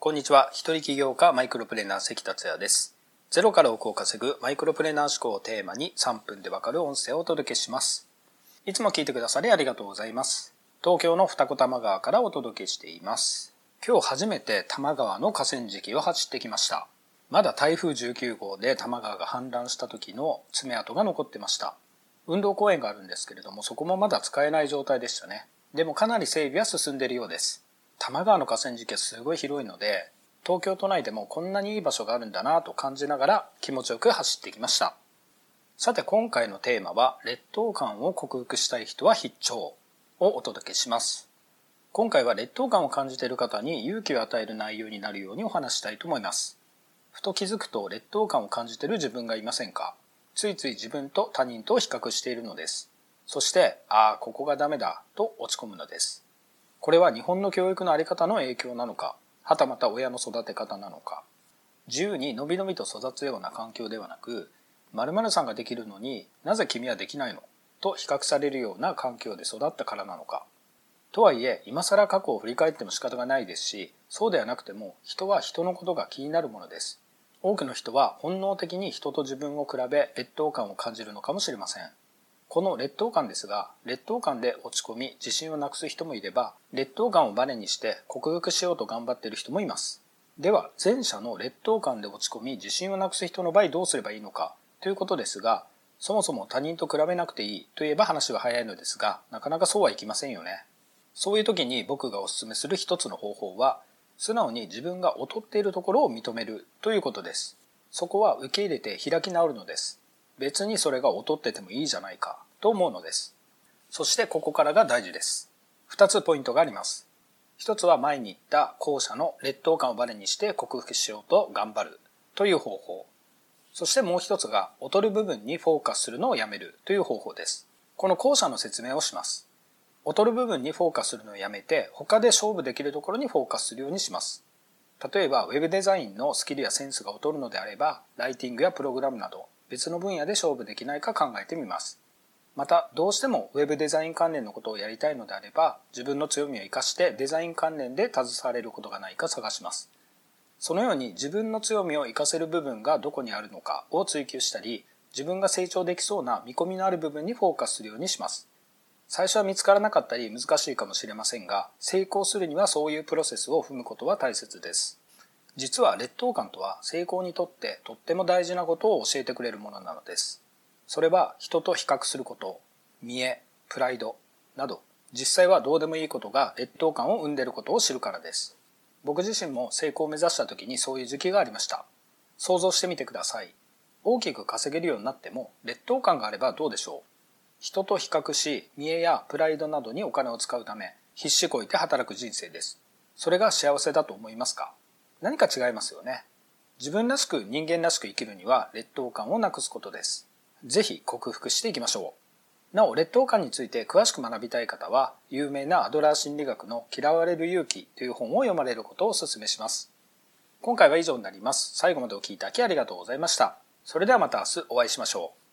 こんにちは。一人起業家マイクロプレーナー関達也です。ゼロから億を稼ぐマイクロプレーナー思考をテーマに3分でわかる音声をお届けします。いつも聞いてくださりありがとうございます。東京の二子玉川からお届けしています。今日初めて多摩川の河川敷を走ってきました。まだ台風19号で多摩川が氾濫した時の爪痕が残ってました。運動公園があるんですけれども、そこもまだ使えない状態でしたね。でもかなり整備は進んでいるようです。多摩川の河川敷はすごい広いので、東京都内でもこんなにいい場所があるんだなと感じながら気持ちよく走ってきました。さて今回のテーマは、劣等感を克服したい人は必聴をお届けします。今回は劣等感を感じている方に勇気を与える内容になるようにお話したいと思います。ふと気づくと劣等感を感じている自分がいませんか？ついつい自分と他人と比較しているのです。そして、ああ、ここがダメだと落ち込むのです。これは日本の教育のあり方の影響なのか、はたまた親の育て方なのか、自由にのびのびと育つような環境ではなく、〇〇さんができるのになぜ君はできないの？と比較されるような環境で育ったからなのか。とはいえ、今更過去を振り返っても仕方がないですし、そうではなくても人は人のことが気になるものです。多くの人は本能的に人と自分を比べ劣等感を感じるのかもしれません。この劣等感ですが、劣等感で落ち込み自信をなくす人もいれば、劣等感をバネにして克服しようと頑張っている人もいます。では、前者の劣等感で落ち込み自信をなくす人の場合どうすればいいのかということですが、そもそも他人と比べなくていいといえば話は早いのですが、なかなかそうはいきませんよね。そういう時に僕がお勧めする一つの方法は、素直に自分が劣っているところを認めるということです。そこは受け入れて開き直るのです。別にそれが劣っててもいいじゃないかと思うのです。そしてここからが大事です。二つポイントがあります。一つは前に言った後者の劣等感をバネにして克服しようと頑張るという方法。そしてもう一つが劣る部分にフォーカスするのをやめるという方法です。この後者の説明をします。劣る部分にフォーカスするのをやめて他で勝負できるところにフォーカスするようにします。例えば、ウェブデザインのスキルやセンスが劣るのであれば、ライティングやプログラムなど別の分野で勝負できないか考えてみます。また、どうしてもウェブデザイン関連のことをやりたいのであれば、自分の強みを活かしてデザイン関連で携われることがないか探します。そのように自分の強みを活かせる部分がどこにあるのかを追求したり、自分が成長できそうな見込みのある部分にフォーカスするようにします。最初は見つからなかったり難しいかもしれませんが、成功するにはそういうプロセスを踏むことは大切です。実は劣等感とは成功にとってとっても大事なことを教えてくれるものなのです。それは人と比較すること、見栄、プライドなど、実際はどうでもいいことが劣等感を生んでいることを知るからです。僕自身も成功を目指した時にそういう時期がありました。想像してみてください。大きく稼げるようになっても劣等感があればどうでしょう人と比較し、見栄やプライドなどにお金を使うため、必死こいて働く人生です。それが幸せだと思いますか？何か違いますよね。自分らしく人間らしく生きるには劣等感をなくすことです。ぜひ克服していきましょう。なお、劣等感について詳しく学びたい方は、有名なアドラー心理学の嫌われる勇気という本を読まれることをお勧めします。今回は以上になります。最後までお聴きいただきありがとうございました。それではまた明日お会いしましょう。